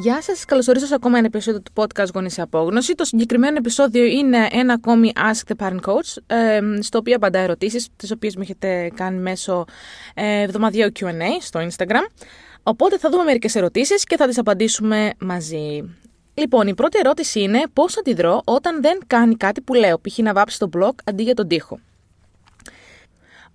Γεια σας, καλωσορίζω σε ακόμα ένα επεισόδιο του podcast Γονείς σε Απόγνωση. Το συγκεκριμένο επεισόδιο είναι ένα ακόμη Ask the Parent Coach, στο οποίο απαντά ερωτήσεις, τις οποίες μου έχετε κάνει μέσω ε, εβδομαδιαίου QA στο Instagram. Οπότε θα δούμε μερικές ερωτήσεις και θα τις απαντήσουμε μαζί. Λοιπόν, η πρώτη ερώτηση είναι πώς αντιδρώ όταν δεν κάνει κάτι που λέω, π.χ. να βάψει τον blog αντί για τον τοίχο;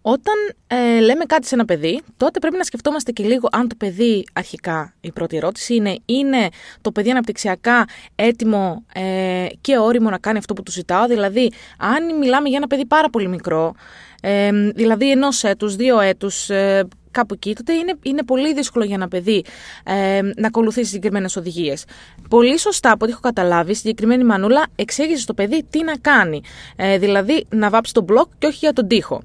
Όταν ε, λέμε κάτι σε ένα παιδί, τότε πρέπει να σκεφτόμαστε και λίγο αν το παιδί, αρχικά η πρώτη ερώτηση είναι, είναι το παιδί αναπτυξιακά έτοιμο ε, και όριμο να κάνει αυτό που του ζητάω; Δηλαδή, αν μιλάμε για ένα παιδί πάρα πολύ μικρό, ε, δηλαδή ενός έτους, δύο έτους, ε, κάπου εκεί, τότε είναι, είναι πολύ δύσκολο για ένα παιδί ε, να ακολουθήσει συγκεκριμένες οδηγίες. Πολύ σωστά, από ό,τι έχω καταλάβει, η συγκεκριμένη μανούλα εξήγησε στο παιδί τι να κάνει. Ε, δηλαδή, να βάψει τον μπλοκ και όχι για τον τοίχο.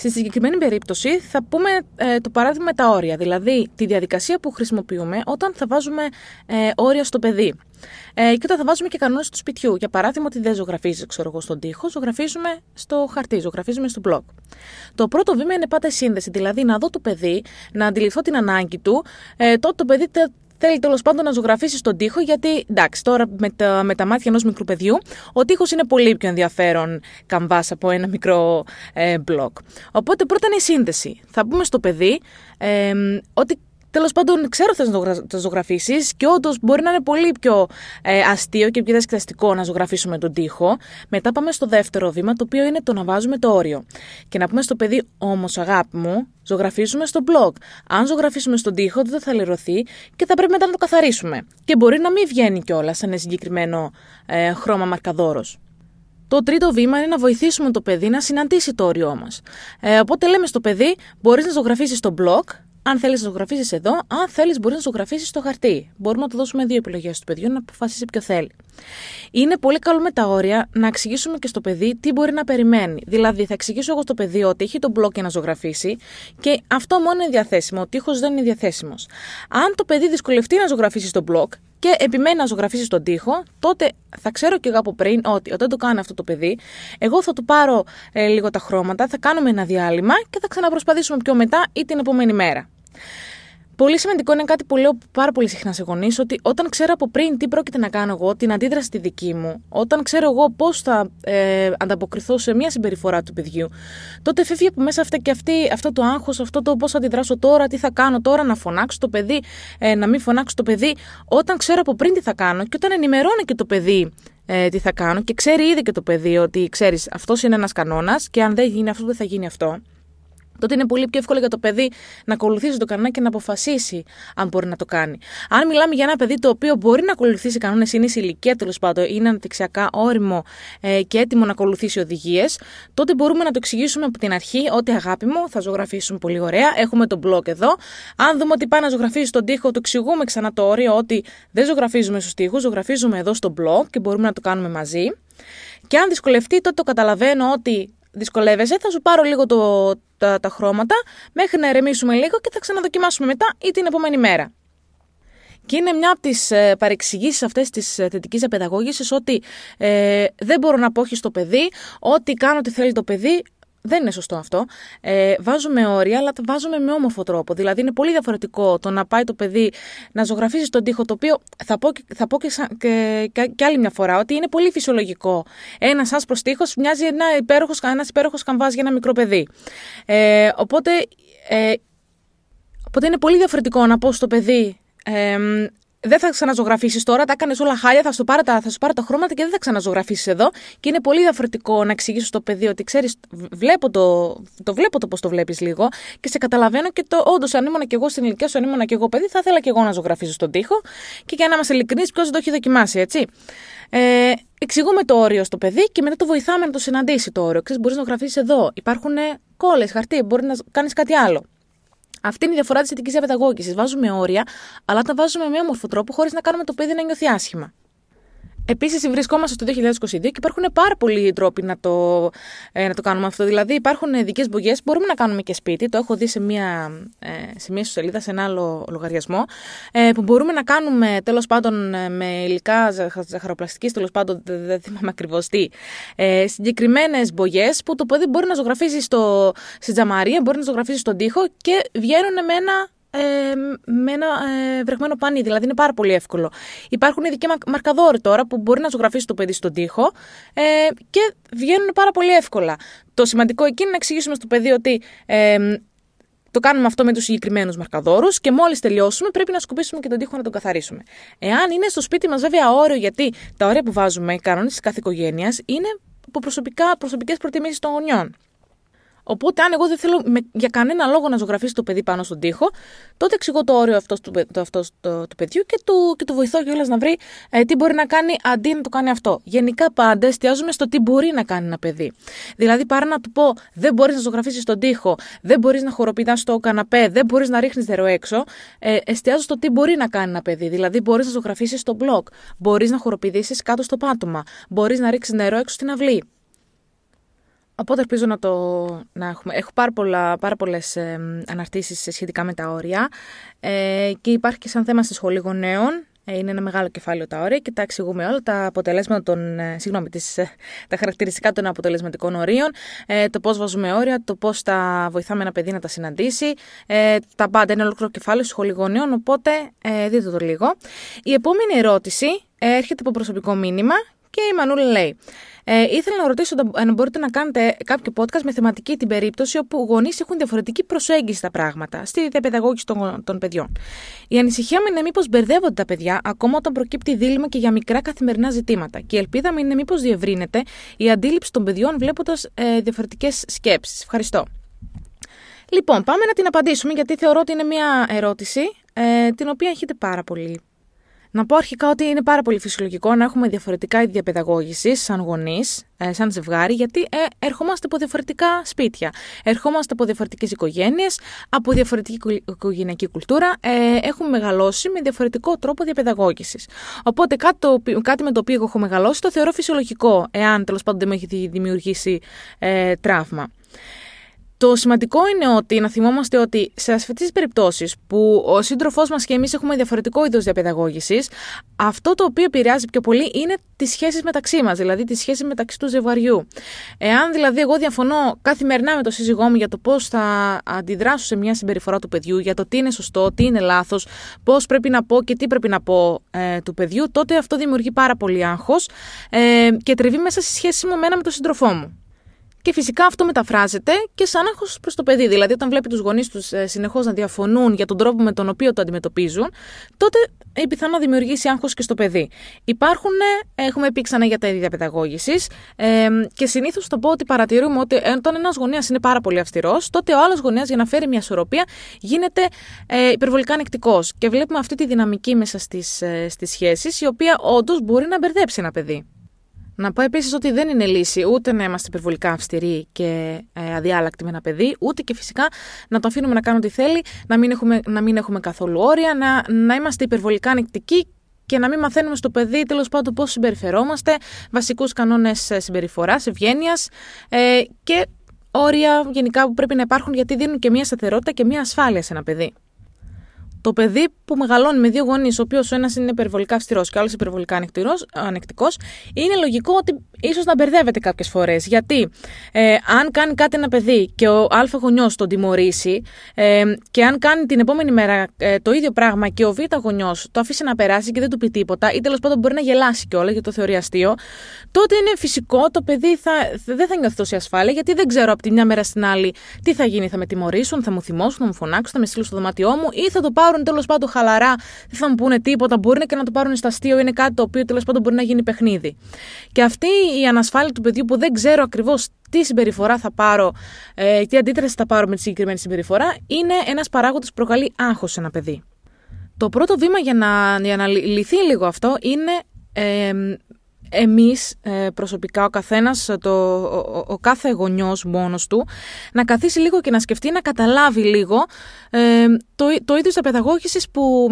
Στη συγκεκριμένη περίπτωση θα πούμε ε, το παράδειγμα με τα όρια, δηλαδή τη διαδικασία που χρησιμοποιούμε όταν θα βάζουμε ε, όρια στο παιδί. Ε, και όταν θα βάζουμε και κανόνες του σπιτιού. Για παράδειγμα, ότι δεν ζωγραφίζει, ξέρω εγώ, στον τοίχο, ζωγραφίζουμε στο χαρτί, ζωγραφίζουμε στο blog. Το πρώτο βήμα είναι πάντα η σύνδεση, δηλαδή να δω το παιδί, να αντιληφθώ την ανάγκη του, ε, τότε το παιδί θέλει τέλος πάντων να ζωγραφίσει στον τοίχο, γιατί εντάξει, τώρα με τα, με τα μάτια ενός μικρού παιδιού, ο τοίχος είναι πολύ πιο ενδιαφέρον καμβάς από ένα μικρό ε, μπλοκ. Οπότε πρώτα είναι η σύνδεση. Θα πούμε στο παιδί ε, ότι Τέλος πάντων, ξέρω θες να το ζωγραφίσεις και όντως μπορεί να είναι πολύ πιο ε, αστείο και πιο διασκεδαστικό να ζωγραφίσουμε τον τοίχο. Μετά πάμε στο δεύτερο βήμα, το οποίο είναι το να βάζουμε το όριο. Και να πούμε στο παιδί, όμως, αγάπη μου, ζωγραφίζουμε στο blog. Αν ζωγραφίσουμε στον τοίχο, δεν θα λερωθεί και θα πρέπει μετά να το καθαρίσουμε. Και μπορεί να μην βγαίνει κιόλας σε ένα συγκεκριμένο ε, χρώμα μαρκαδόρος. Το τρίτο βήμα είναι να βοηθήσουμε το παιδί να συναντήσει το όριό μας. Ε, οπότε λέμε στο παιδί, μπορείς να ζωγραφίσεις στο blog, αν θέλεις να ζωγραφίσει εδώ, αν θέλεις μπορεί να ζωγραφίσει στο χαρτί. Μπορούμε να του δώσουμε δύο επιλογές στο παιδιού να αποφασίσει ποιο θέλει. Είναι πολύ καλό με τα όρια να εξηγήσουμε και στο παιδί τι μπορεί να περιμένει. Δηλαδή, θα εξηγήσω εγώ στο παιδί ότι έχει τον μπλοκ για να ζωγραφίσει και αυτό μόνο είναι διαθέσιμο. Ο τείχος δεν είναι διαθέσιμος. Αν το παιδί δυσκολευτεί να ζωγραφίσει στο μπλοκ και επιμένει να ζωγραφίσει στον τοίχο, τότε θα ξέρω και εγώ από πριν ότι όταν το κάνει αυτό το παιδί, εγώ θα του πάρω ε, λίγο τα χρώματα, θα κάνουμε ένα διάλειμμα και θα ξαναπροσπαθήσουμε πιο μετά ή την επόμενη μέρα. Πολύ σημαντικό είναι κάτι που λέω πάρα πολύ συχνά σε γονείς, ότι όταν ξέρω από πριν τι πρόκειται να κάνω εγώ, την αντίδραση τη δική μου, όταν ξέρω εγώ πώς θα ε, ανταποκριθώ σε μια συμπεριφορά του παιδιού, τότε φεύγει από μέσα αυτά και αυτή, αυτό το άγχος, αυτό το πώς θα αντιδράσω τώρα, τι θα κάνω τώρα, να φωνάξω το παιδί, ε, να μην φωνάξω το παιδί. Όταν ξέρω από πριν τι θα κάνω και όταν ενημερώνω και το παιδί ε, τι θα κάνω και ξέρει ήδη και το παιδί ότι ξέρεις αυτός είναι ένας κανόνας και αν δεν γίνει αυτό δεν θα γίνει αυτό τότε είναι πολύ πιο εύκολο για το παιδί να ακολουθήσει το κανόνα και να αποφασίσει αν μπορεί να το κάνει. Αν μιλάμε για ένα παιδί το οποίο μπορεί να ακολουθήσει κανόνες, είναι σε ηλικία τέλος πάντων, είναι αναπτυξιακά όριμο ε, και έτοιμο να ακολουθήσει οδηγίες, τότε μπορούμε να το εξηγήσουμε από την αρχή ότι αγάπη μου, θα ζωγραφίσουμε πολύ ωραία, έχουμε τον blog εδώ. Αν δούμε ότι πάει να ζωγραφίσει τον τοίχο, το εξηγούμε ξανά το όριο ότι δεν ζωγραφίζουμε στους τοίχους, ζωγραφίζουμε εδώ στο blog και μπορούμε να το κάνουμε μαζί. Και αν δυσκολευτεί, τότε το καταλαβαίνω ότι δυσκολεύεσαι, θα σου πάρω λίγο το, τα, τα χρώματα μέχρι να ερεμήσουμε λίγο και θα ξαναδοκιμάσουμε μετά ή την επόμενη μέρα. Και είναι μια από τις ε, παρεξηγήσεις αυτές της ε, θετικής απαιδαγώγησης ότι ε, δεν μπορώ να πω όχι στο παιδί, ότι κάνω ό,τι θέλει το παιδί, δεν είναι σωστό αυτό. Ε, βάζουμε όρια, αλλά τα βάζουμε με όμορφο τρόπο. Δηλαδή, είναι πολύ διαφορετικό το να πάει το παιδί να ζωγραφίζει στον τοίχο, το οποίο θα πω, θα πω και, και, και, άλλη μια φορά ότι είναι πολύ φυσιολογικό. Ένας άσπρος τοίχος μοιάζει ένα υπέροχο ένας υπέροχος καμβάς για ένα μικρό παιδί. Ε, οπότε, ε, οπότε είναι πολύ διαφορετικό να πω στο παιδί ε, δεν θα ξαναζωγραφίσει τώρα, τα έκανες όλα χάλια, θα σου, πάρω τα, θα σου πάρω τα χρώματα και δεν θα ξαναζωγραφίσει εδώ. Και είναι πολύ διαφορετικό να εξηγήσω στο παιδί ότι ξέρεις, βλέπω το, το βλέπω το πώς το βλέπεις λίγο και σε καταλαβαίνω και το όντως, αν ήμουν και εγώ στην ηλικία σου, αν ήμουν και εγώ παιδί, θα ήθελα και εγώ να ζωγραφίσω στον τοίχο. Και για να είμαστε ειλικρινεί, ποιος δεν το έχει δοκιμάσει, έτσι. Ε, εξηγούμε το όριο στο παιδί και μετά το βοηθάμε να το συναντήσει το όριο. Ξέρεις, μπορείς να ζωγραφίσει εδώ. Υπάρχουν κόλλες, χαρτί, μπορεί να κάνεις κάτι άλλο. Αυτή είναι η διαφορά της θετική διαπαιδαγώγηση. Βάζουμε όρια, αλλά τα βάζουμε με όμορφο τρόπο χωρίς να κάνουμε το παιδί να νιώθει άσχημα. Επίσης, βρισκόμαστε στο 2022 και υπάρχουν πάρα πολλοί τρόποι να το, ε, να το κάνουμε αυτό. Δηλαδή, υπάρχουν ειδικές μπογιές που μπορούμε να κάνουμε και σπίτι. Το έχω δει σε μία, ε, σε μία σελίδα, σε ένα άλλο λογαριασμό. Ε, που μπορούμε να κάνουμε τέλος πάντων ε, με υλικά ζαχαροπλαστικής, τέλος πάντων δεν θυμάμαι ακριβώς τι. Ε, Συγκεκριμένες μπογιές που το παιδί μπορεί να ζωγραφίσει στο, στη τζαμαρία, μπορεί να ζωγραφίσει στον τοίχο και βγαίνουν με ένα ε, με ένα ε, βρεγμένο πανί. Δηλαδή είναι πάρα πολύ εύκολο. Υπάρχουν ειδικοί μαρκαδόροι τώρα που μπορεί να ζωγραφίσει το παιδί στον τοίχο ε, και βγαίνουν πάρα πολύ εύκολα. Το σημαντικό εκεί είναι να εξηγήσουμε στο παιδί ότι ε, το κάνουμε αυτό με τους συγκεκριμένους μαρκαδόρους και μόλις τελειώσουμε πρέπει να σκουπίσουμε και τον τοίχο να τον καθαρίσουμε. Εάν είναι στο σπίτι μας, βέβαια, όριο, γιατί τα όρια που βάζουμε, οι κανόνες της κάθε οικογένειας, είναι από προσωπικές προτιμήσεις των γονιών. Οπότε, αν εγώ δεν θέλω με, για κανένα λόγο να ζωγραφίσει το παιδί πάνω στον τοίχο, τότε εξηγώ το όριο αυτός του, το, αυτός, το, του παιδιού και του, και του βοηθώ κιόλας να βρει ε, τι μπορεί να κάνει αντί να το κάνει αυτό. Γενικά, πάντα εστιάζουμε στο τι μπορεί να κάνει ένα παιδί. Δηλαδή, παρά να του πω δεν μπορείς να ζωγραφίσεις τον τοίχο, δεν μπορείς να χοροπηδάς στο καναπέ, δεν μπορείς να ρίχνεις νερό έξω, ε, εστιάζω στο τι μπορεί να κάνει ένα παιδί. Δηλαδή, μπορείς να ζωγραφίσεις στο μπλοκ, μπορείς να χοροπηδήσεις κάτω στο πάτωμα, μπορείς να ρίξεις νερό έξω στην αυλή. Οπότε ελπίζω να το να έχουμε. Έχω πάρα, πολλά, πάρα πολλές ε, αναρτήσεις σχετικά με τα όρια ε, και υπάρχει και σαν θέμα στη σχολή γονέων. Ε, είναι ένα μεγάλο κεφάλαιο τα όρια και τα εξηγούμε όλα τα αποτελέσματα των, ε, συγγνώμη, τις, ε, τα χαρακτηριστικά των αποτελεσματικών ορίων, ε, το πώς βάζουμε όρια, το πώς τα βοηθάμε ένα παιδί να τα συναντήσει, ε, τα πάντα είναι ολόκληρο κεφάλαιο στη σχολή γονέων, οπότε ε, δείτε το λίγο. Η επόμενη ερώτηση έρχεται από προσωπικό μήνυμα και η Μανούλα λέει ε, ήθελα να ρωτήσω αν μπορείτε να κάνετε κάποιο podcast με θεματική την περίπτωση όπου γονείς έχουν διαφορετική προσέγγιση στα πράγματα, στη διαπαιδαγώγηση των, των παιδιών. Η ανησυχία μου είναι μήπως μπερδεύονται τα παιδιά ακόμα όταν προκύπτει δίλημα και για μικρά καθημερινά ζητήματα. Και η ελπίδα μου είναι μήπως διευρύνεται η αντίληψη των παιδιών βλέποντας ε, διαφορετικές σκέψεις. Ευχαριστώ. Λοιπόν, πάμε να την απαντήσουμε γιατί θεωρώ ότι είναι μια ερώτηση ε, την οποία έχετε πάρα πολύ να πω αρχικά ότι είναι πάρα πολύ φυσιολογικό να έχουμε διαφορετικά είδη διαπαιδαγώγησης σαν γονείς, ε, σαν ζευγάρι, γιατί ε, ερχόμαστε από διαφορετικά σπίτια. Ερχόμαστε από διαφορετικές οικογένειες, από διαφορετική οικογενειακή κουλτούρα. Ε, έχουμε μεγαλώσει με διαφορετικό τρόπο διαπαιδαγώγησης. Οπότε κάτι, το, κάτι με το οποίο έχω μεγαλώσει το θεωρώ φυσιολογικό, εάν τέλος πάντων δεν με έχει δημιουργήσει ε, τραύμα. Το σημαντικό είναι ότι να θυμόμαστε ότι σε αυτές τις περιπτώσεις που ο σύντροφός μας και εμείς έχουμε διαφορετικό είδος διαπαιδαγώγησης, αυτό το οποίο επηρεάζει πιο πολύ είναι τις σχέσεις μεταξύ μας, δηλαδή τις σχέσεις μεταξύ του ζευγαριού. Εάν δηλαδή εγώ διαφωνώ καθημερινά με τον σύζυγό μου για το πώς θα αντιδράσω σε μια συμπεριφορά του παιδιού, για το τι είναι σωστό, τι είναι λάθος, πώς πρέπει να πω και τι πρέπει να πω ε, του παιδιού, τότε αυτό δημιουργεί πάρα πολύ άγχος ε, και τριβεί μέσα στη σχέση μου με τον σύντροφό μου. Και φυσικά αυτό μεταφράζεται και σαν άγχος προς το παιδί. Δηλαδή, όταν βλέπει τους γονείς τους ε, συνεχώς να διαφωνούν για τον τρόπο με τον οποίο το αντιμετωπίζουν, τότε η πιθανό να δημιουργήσει άγχος και στο παιδί. Υπάρχουν, ε, έχουμε πει ξανά για τα ίδια παιδαγώγησης ε, και συνήθως το πω ότι παρατηρούμε ότι όταν ένας γονέας είναι πάρα πολύ αυστηρός, τότε ο άλλος γονέας για να φέρει μια ισορροπία γίνεται ε, υπερβολικά ανεκτικός. Και βλέπουμε αυτή τη δυναμική μέσα στις ε, σχέσεις, η οποία όντως μπορεί να μπερδέψει ένα παιδί. Να πω επίσης ότι δεν είναι λύση ούτε να είμαστε υπερβολικά αυστηροί και ε, αδιάλακτοι με ένα παιδί, ούτε και φυσικά να το αφήνουμε να κάνει ό,τι θέλει, να μην έχουμε, να μην έχουμε καθόλου όρια, να, να είμαστε υπερβολικά ανεκτικοί και να μην μαθαίνουμε στο παιδί τέλος πάντων πώς συμπεριφερόμαστε, βασικούς κανόνες συμπεριφοράς, ευγένειας ε, και όρια γενικά που πρέπει να υπάρχουν γιατί δίνουν και μια σταθερότητα και μια ασφάλεια σε ένα παιδί το παιδί που μεγαλώνει με δύο γονείς, ο οποίος ο ένας είναι υπερβολικά αυστηρός και ο άλλος υπερβολικά ανεκτικός, είναι λογικό ότι ίσως να μπερδεύεται κάποιες φορές. Γιατί ε, αν κάνει κάτι ένα παιδί και ο Α γονιός τον τιμωρήσει, ε, και αν κάνει την επόμενη μέρα ε, το ίδιο πράγμα και ο Β γονιός το αφήσει να περάσει και δεν του πει τίποτα, ή τέλος πάντων μπορεί να γελάσει κιόλας γιατί το θεωρεί αστείο, τότε είναι φυσικό το παιδί θα, δεν θα νιώθει τόση ασφάλεια, γιατί δεν ξέρω από τη μια μέρα στην άλλη τι θα γίνει. Θα με τιμωρήσουν, θα μου θυμώσουν, θα μου φωνάξουν, θα με στείλουν στο δωμάτιό μου ή θα το πάρουν τέλος πάντων χαλαρά, δεν θα μου πούνε τίποτα, μπορεί και να το πάρουν στα αστείο, είναι κάτι το οποίο τέλος πάντων μπορεί να γίνει παιχνίδι. Και αυτή η ανασφάλεια του παιδιού που δεν ξέρω ακριβώς τι συμπεριφορά θα πάρω, ε, τι αντίδραση θα πάρω με τη συγκεκριμένη συμπεριφορά, είναι ένας παράγοντας που προκαλεί άγχος σε ένα παιδί. Το πρώτο βήμα για να, για να λυθεί λίγο αυτό είναι ε, εμείς ε, προσωπικά, ο καθένας, το, ο, ο, κάθε γονιός μόνος του, να καθίσει λίγο και να σκεφτεί, να καταλάβει λίγο ε, το, το είδος της που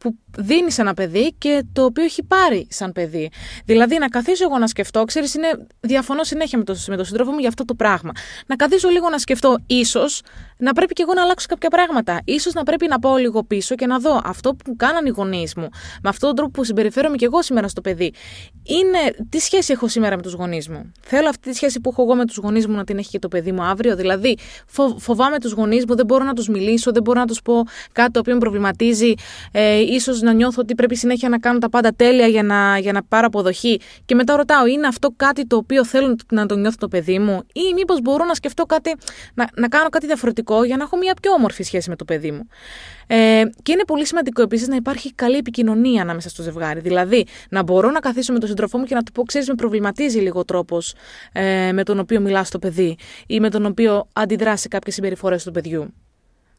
που δίνει σε ένα παιδί και το οποίο έχει πάρει σαν παιδί. Δηλαδή, να καθίσω εγώ να σκεφτώ, ξέρεις, είναι, διαφωνώ συνέχεια με, το, με τον σύντροφο μου για αυτό το πράγμα. Να καθίσω λίγο να σκεφτώ, ίσως να πρέπει και εγώ να αλλάξω κάποια πράγματα. σω να πρέπει να πάω λίγο πίσω και να δω αυτό που κάνανε οι γονείς μου, με αυτόν τον τρόπο που συμπεριφέρομαι και εγώ σήμερα στο παιδί. Είναι τι σχέση έχω σήμερα με τους γονείς μου; Θέλω αυτή τη σχέση που έχω εγώ με τους γονείς μου να την έχει και το παιδί μου αύριο; Δηλαδή, φο, φοβάμαι τους γονείς μου, δεν μπορώ να τους μιλήσω, δεν μπορώ να τους πω κάτι το οποίο με προβληματίζει. Ε, ίσως να νιώθω ότι πρέπει συνέχεια να κάνω τα πάντα τέλεια για να, για να πάρω αποδοχή. Και μετά ρωτάω, είναι αυτό κάτι το οποίο θέλω να το νιώθω το παιδί μου, ή μήπως μπορώ να σκεφτώ κάτι, να, να κάνω κάτι διαφορετικό για να έχω μια πιο όμορφη σχέση με το παιδί μου; Ε, και είναι πολύ σημαντικό επίσης να υπάρχει καλή επικοινωνία ανάμεσα στο ζευγάρι. Δηλαδή, να μπορώ να καθίσω με τον σύντροφό μου και να του πω: Ξέρεις, με προβληματίζει λίγο ο τρόπος ε, με τον οποίο μιλάς στο παιδί ή με τον οποίο αντιδράσει σε κάποιες συμπεριφορές του παιδιού.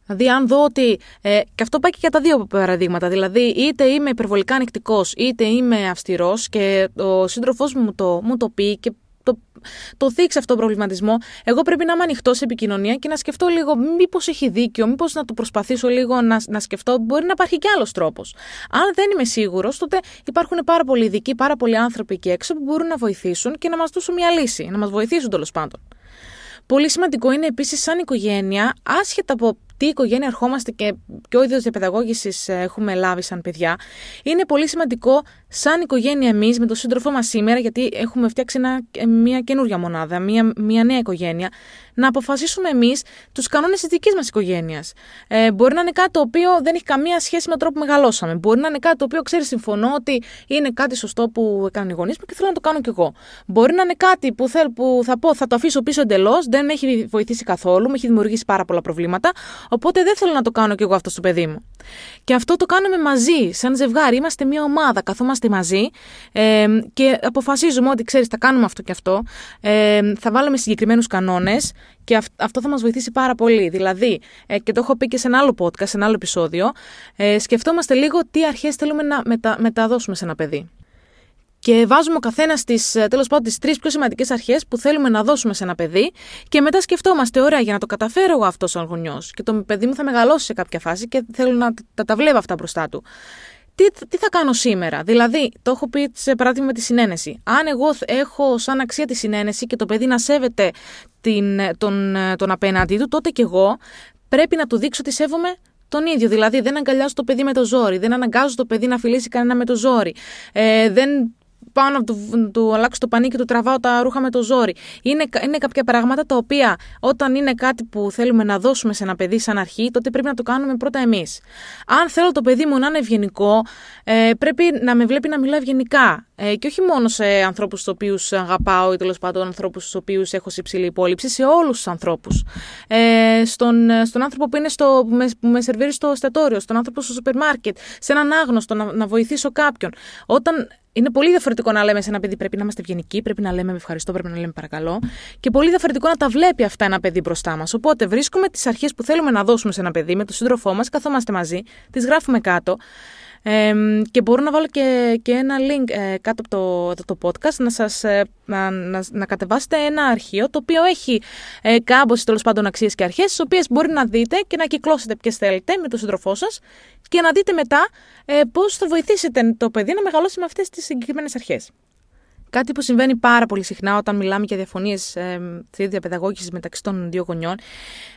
Δηλαδή, αν δω ότι. Ε, και αυτό πάει και για τα δύο παραδείγματα. Δηλαδή, είτε είμαι υπερβολικά ανοιχτικός, είτε είμαι αυστηρός και ο σύντροφός μου το, μου το πει και το, το θίξει αυτό το προβληματισμό, εγώ πρέπει να είμαι ανοιχτός σε επικοινωνία και να σκεφτώ λίγο μήπως έχει δίκιο, μήπως να το προσπαθήσω λίγο να, να σκεφτώ. Μπορεί να υπάρχει και άλλος τρόπος. Αν δεν είμαι σίγουρος, τότε υπάρχουν πάρα πολλοί ειδικοί, πάρα πολλοί άνθρωποι εκεί έξω που μπορούν να βοηθήσουν και να μας δώσουν μια λύση, να μας βοηθήσουν τέλος πάντων. Πολύ σημαντικό είναι επίσης, σαν οικογένεια, άσχετα από τι οικογένεια ερχόμαστε και ποιο είδος διαπαιδαγώγησης έχουμε λάβει σαν παιδιά, είναι πολύ σημαντικό σαν οικογένεια εμείς με τον σύντροφό μας σήμερα, γιατί έχουμε φτιάξει μια καινούργια μονάδα, μια, μια νέα οικογένεια, να αποφασίσουμε εμείς τους κανόνες της δικής μας οικογένειας. Ε, μπορεί να είναι κάτι το οποίο δεν έχει καμία σχέση με τον τρόπο που μεγαλώσαμε. Μπορεί να είναι κάτι το οποίο ξέρεις, συμφωνώ ότι είναι κάτι σωστό που έκαναν οι γονείς μου και θέλω να το κάνω κι εγώ. Μπορεί να είναι κάτι που, θέλ, που θα πω, θα το αφήσω πίσω εντελώς, δεν με έχει βοηθήσει καθόλου, με έχει δημιουργήσει πάρα πολλά προβλήματα, οπότε δεν θέλω να το κάνω κι εγώ αυτό στο παιδί μου. Και αυτό το κάνουμε μαζί, σαν ζευγάρι. Είμαστε μια ομάδα, καθόμαστε μαζί ε, και αποφασίζουμε ότι ξέρεις, θα κάνουμε αυτό και αυτό. Ε, θα βάλουμε συγκεκριμένους κανόνες και αυτό θα μας βοηθήσει πάρα πολύ. Δηλαδή, ε, και το έχω πει και σε ένα άλλο podcast, σε ένα άλλο επεισόδιο, ε, σκεφτόμαστε λίγο τι αρχές θέλουμε να μετα, μεταδώσουμε σε ένα παιδί. Και βάζουμε ο καθένας τις ε, τέλος πάντων τις τρεις πιο σημαντικές αρχές που θέλουμε να δώσουμε σε ένα παιδί, και μετά σκεφτόμαστε, ωραία, για να το καταφέρω εγώ αυτός σαν γονιό. Και το παιδί μου θα μεγαλώσει σε κάποια φάση και θέλω να τα, τα βλέπω αυτά μπροστά του. Τι, τι θα κάνω σήμερα; Δηλαδή, το έχω πει σε παράδειγμα με τη συνένεση. Αν εγώ έχω σαν αξία τη συνένεση και το παιδί να σέβεται την, τον, τον απέναντί του, τότε και εγώ πρέπει να του δείξω ότι σέβομαι τον ίδιο. Δηλαδή, δεν αγκαλιάζω το παιδί με το ζόρι, δεν αναγκάζω το παιδί να φιλήσει κανένα με το ζόρι. Ε, δεν πάω να του, του αλλάξω το πανί και του τραβάω τα ρούχα με το ζόρι. Είναι, είναι κάποια πράγματα τα οποία όταν είναι κάτι που θέλουμε να δώσουμε σε ένα παιδί σαν αρχή, τότε πρέπει να το κάνουμε πρώτα εμείς. Αν θέλω το παιδί μου να είναι ευγενικό, ε, πρέπει να με βλέπει να μιλάω ευγενικά. Ε, και όχι μόνο σε ανθρώπους του οποίους αγαπάω ή τέλος πάντων ανθρώπους του οποίους έχω σε υψηλή υπόλοιψη, σε όλους τους ανθρώπους. Ε, στον, στον άνθρωπο που, είναι στο, που, με, που με σερβίρει στο εστιατόριο, στον άνθρωπο στο σούπερ μάρκετ, σε έναν άγνωστο, να, να βοηθήσω κάποιον. Όταν είναι πολύ διαφορετικό να λέμε σε ένα παιδί πρέπει να είμαστε ευγενικοί, πρέπει να λέμε με ευχαριστώ, πρέπει να λέμε παρακαλώ. Και πολύ διαφορετικό να τα βλέπει αυτά ένα παιδί μπροστά μας. Οπότε βρίσκουμε τις αρχές που θέλουμε να δώσουμε σε ένα παιδί με τον σύντροφό μας, καθόμαστε μαζί, τις γράφουμε κάτω. Ε, και μπορώ να βάλω και, και ένα link ε, κάτω από το, το, podcast να σας ε, να, να, να, κατεβάσετε ένα αρχείο το οποίο έχει ε, κάμποση τέλος πάντων αξίες και αρχές τις οποίες μπορεί να δείτε και να κυκλώσετε ποιες θέλετε με τον σύντροφό σας και να δείτε μετά ε, πώς θα βοηθήσετε το παιδί να μεγαλώσει με αυτές τις συγκεκριμένες αρχές. Κάτι που συμβαίνει πάρα πολύ συχνά όταν μιλάμε για διαφωνίες ε, στη διαπαιδαγώγησης μεταξύ των δύο γονιών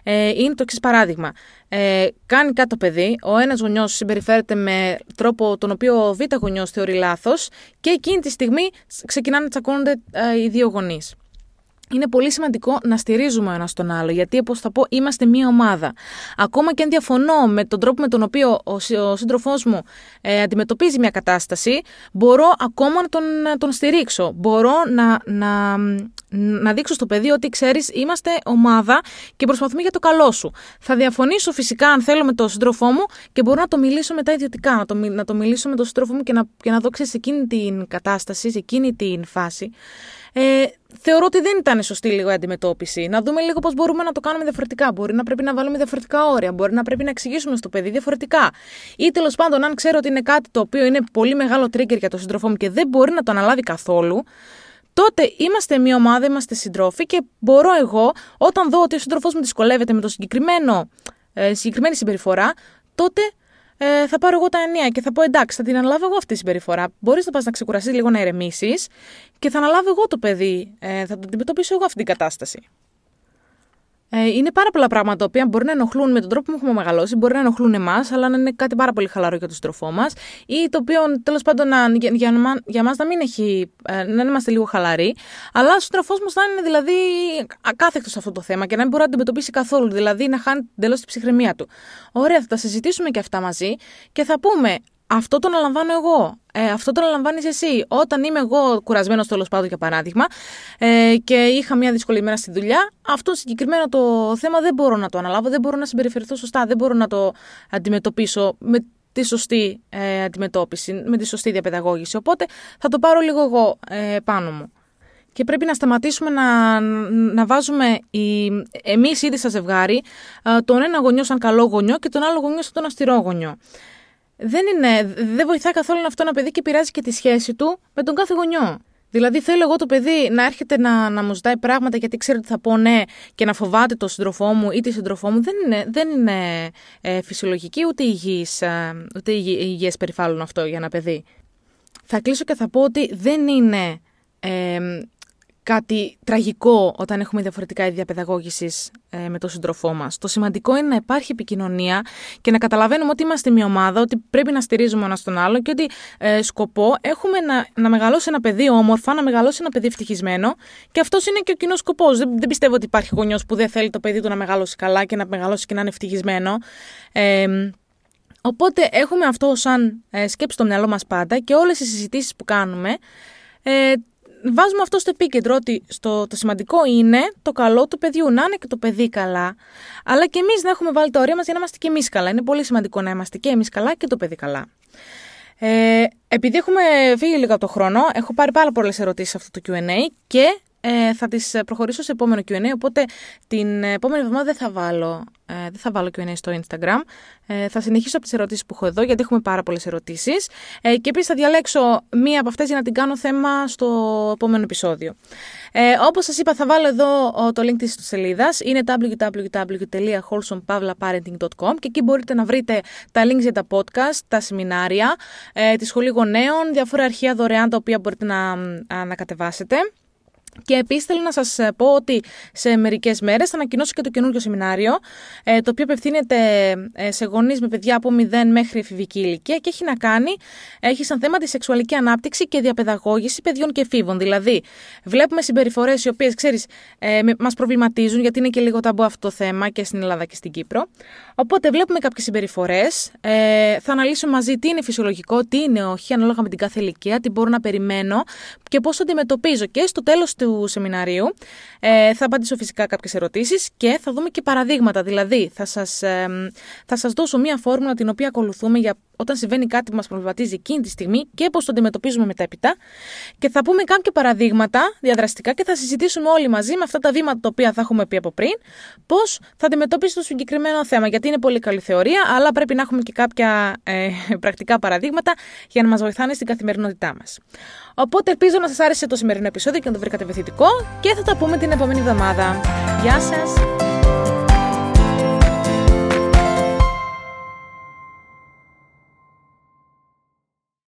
ε, είναι το εξής παράδειγμα. Ε, κάνει κάτι το παιδί, ο ένας γονιός συμπεριφέρεται με τρόπο τον οποίο ο β' γονιός θεωρεί λάθος και εκείνη τη στιγμή ξεκινάνε να τσακώνονται ε, οι δύο γονείς είναι πολύ σημαντικό να στηρίζουμε ο ένας τον άλλο, γιατί όπως θα πω, είμαστε μία ομάδα. Ακόμα και αν διαφωνώ με τον τρόπο με τον οποίο ο, ο σύντροφός μου ε, αντιμετωπίζει μια κατάσταση, μπορώ ακόμα να τον, τον στηρίξω. Μπορώ να, να, να δείξω στο παιδί ότι ξέρεις, είμαστε ομάδα και προσπαθούμε για το καλό σου. Θα διαφωνήσω φυσικά αν θέλω με τον σύντροφό μου και μπορώ να το μιλήσω μετά ιδιωτικά. Να το, να το μιλήσω με τον σύντροφό μου και να, και να δω σε εκείνη την κατάσταση, σε εκείνη την φάση ε, θεωρώ ότι δεν ήταν σωστή λίγο η αντιμετώπιση. Να δούμε λίγο πώς μπορούμε να το κάνουμε διαφορετικά. Μπορεί να πρέπει να βάλουμε διαφορετικά όρια, μπορεί να πρέπει να εξηγήσουμε στο παιδί διαφορετικά. Ή τέλος πάντων, αν ξέρω ότι είναι κάτι το οποίο είναι πολύ μεγάλο trigger για τον σύντροφό μου και δεν μπορεί να το αναλάβει καθόλου, τότε είμαστε μια ομάδα, είμαστε συντρόφοι και μπορώ εγώ, όταν δω ότι ο σύντροφός μου δυσκολεύεται με το συγκεκριμένο, ε, συγκεκριμένη συμπεριφορά, τότε ε, θα πάρω εγώ τα ενία και θα πω εντάξει, θα την αναλάβω εγώ αυτή τη συμπεριφορά. Μπορείς να πας να ξεκουραστείς λίγο να ηρεμήσεις και θα αναλάβω εγώ το παιδί. Ε, θα το αντιμετωπίσω εγώ αυτή την κατάσταση. Ε, είναι πάρα πολλά πράγματα τα οποία μπορεί να ενοχλούν με τον τρόπο που έχουμε μεγαλώσει, μπορεί να ενοχλούν εμάς, αλλά να είναι κάτι πάρα πολύ χαλαρό για τον στροφό μας, ή το οποίο τέλος πάντων να, για, για, για εμά να μην έχει, ε, να είμαστε λίγο χαλαροί, αλλά ο στροφός μας να είναι δηλαδή ακάθεκτο σε αυτό το θέμα και να μην μπορεί να αντιμετωπίσει καθόλου, δηλαδή να χάνει εντελώς την ψυχραιμία του. Ωραία, θα τα συζητήσουμε και αυτά μαζί και θα πούμε αυτό το αναλαμβάνω εγώ. Ε, αυτό το αναλαμβάνεις εσύ. Όταν είμαι εγώ κουρασμένος τέλος πάντων, για παράδειγμα, ε, και είχα μια δύσκολη ημέρα στη δουλειά, αυτό συγκεκριμένο το θέμα δεν μπορώ να το αναλάβω, δεν μπορώ να συμπεριφερθώ σωστά, δεν μπορώ να το αντιμετωπίσω με τη σωστή ε, αντιμετώπιση, με τη σωστή διαπαιδαγώγηση. Οπότε θα το πάρω λίγο εγώ ε, πάνω μου. Και πρέπει να σταματήσουμε να, να βάζουμε οι, εμείς ήδη στα ζευγάρι ε, τον ένα γονιό σαν καλό γονιό και τον άλλο γονιό σαν τον αυστηρό γονιό δεν, είναι, δεν βοηθάει καθόλου αυτό ένα παιδί και πειράζει και τη σχέση του με τον κάθε γονιό. Δηλαδή, θέλω εγώ το παιδί να έρχεται να, να μου ζητάει πράγματα γιατί ξέρω ότι θα πω ναι και να φοβάται τον σύντροφό μου ή τη σύντροφό μου. Δεν είναι, δεν είναι ε, φυσιολογική ούτε υγιής, ε, ούτε υγιές περιβάλλον αυτό για ένα παιδί. Θα κλείσω και θα πω ότι δεν είναι ε, κάτι τραγικό όταν έχουμε διαφορετικά ίδια παιδαγώγηση ε, με τον σύντροφό μας. Το σημαντικό είναι να υπάρχει επικοινωνία και να καταλαβαίνουμε ότι είμαστε μια ομάδα, ότι πρέπει να στηρίζουμε ένας τον άλλο και ότι ε, σκοπό έχουμε να, να μεγαλώσει ένα παιδί όμορφα, να μεγαλώσει ένα παιδί ευτυχισμένο και αυτός είναι και ο κοινός σκοπός. Δεν, δεν πιστεύω ότι υπάρχει γονιός που δεν θέλει το παιδί του να μεγαλώσει καλά και να μεγαλώσει και να είναι ευτυχισμένο. Ε, Οπότε έχουμε αυτό σαν ε, σκέψη στο μυαλό μας πάντα και όλες οι συζητήσεις που κάνουμε ε, βάζουμε αυτό στο επίκεντρο ότι στο, το σημαντικό είναι το καλό του παιδιού. Να είναι και το παιδί καλά, αλλά και εμείς να έχουμε βάλει τα όρια μας για να είμαστε και εμείς καλά. Είναι πολύ σημαντικό να είμαστε και εμείς καλά και το παιδί καλά. Ε, επειδή έχουμε φύγει λίγο από το χρόνο, έχω πάρει πάρα πολλές ερωτήσεις σε αυτό το QA και ε, θα τις προχωρήσω σε επόμενο Q&A, οπότε την επόμενη εβδομάδα δεν θα βάλω, ε, δεν θα βάλω Q&A στο Instagram. Ε, θα συνεχίσω από τις ερωτήσεις που έχω εδώ, γιατί έχουμε πάρα πολλές ερωτήσεις. Ε, και επίσης θα διαλέξω μία από αυτές για να την κάνω θέμα στο επόμενο επεισόδιο. Ε, όπως σας είπα, θα βάλω εδώ το link της σελίδας. Είναι www.wholesomepavlaparenting.com και εκεί μπορείτε να βρείτε τα links για τα podcast, τα σεμινάρια, ε, τη σχολή γονέων, διάφορα αρχεία δωρεάν τα οποία μπορείτε να, να κατεβάσετε. Και επίσης θέλω να σας ε, πω ότι σε μερικές μέρες θα ανακοινώσω και το καινούργιο σεμινάριο, ε, το οποίο απευθύνεται ε, σε γονείς με παιδιά από 0 μέχρι εφηβική ηλικία και έχει να κάνει, έχει σαν θέμα τη σεξουαλική ανάπτυξη και διαπαιδαγώγηση παιδιών και εφήβων. Δηλαδή, βλέπουμε συμπεριφορές οι οποίες, ξέρεις, μας προβληματίζουν, γιατί είναι και λίγο ταμπού αυτό το θέμα και στην Ελλάδα και στην Κύπρο. Οπότε, βλέπουμε κάποιες συμπεριφορές, θα αναλύσουμε μαζί τι είναι φυσιολογικό, τι είναι όχι, ανάλογα με την κάθε ηλικία, τι μπορώ να περιμένω και πώς αντιμετωπίζω. Και στο τέλος του σεμιναρίου. Ε, θα απαντήσω φυσικά κάποιες ερωτήσεις και θα δούμε και παραδείγματα. Δηλαδή, θα σας ε, θα σας δώσω μία φόρμουλα την οποία ακολουθούμε για όταν συμβαίνει κάτι που μας προβληματίζει εκείνη τη στιγμή και πώς το αντιμετωπίζουμε μετέπειτα. Και θα πούμε κάποια παραδείγματα διαδραστικά και θα συζητήσουμε όλοι μαζί με αυτά τα βήματα τα οποία θα έχουμε πει από πριν, πώς θα αντιμετωπίσει το συγκεκριμένο θέμα. Γιατί είναι πολύ καλή θεωρία, αλλά πρέπει να έχουμε και κάποια ε, πρακτικά παραδείγματα για να μας βοηθάνε στην καθημερινότητά μας. Οπότε ελπίζω να σας άρεσε το σημερινό επεισόδιο και να το βρήκατε βοηθητικό και θα τα πούμε την επόμενη εβδομάδα. Γεια σας!